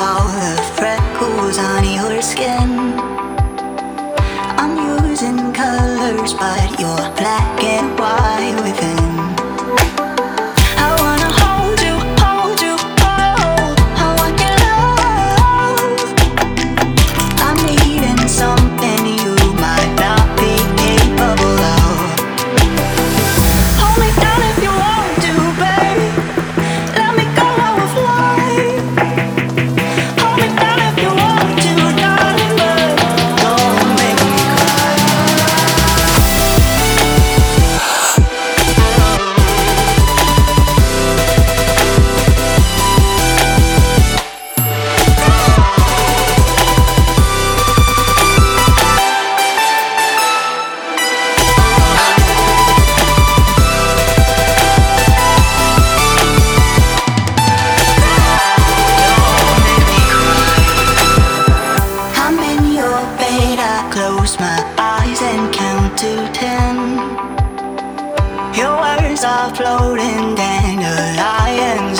all the freckles on your skin. I'm using colors, but you're black and white within. the words are floating dandelions.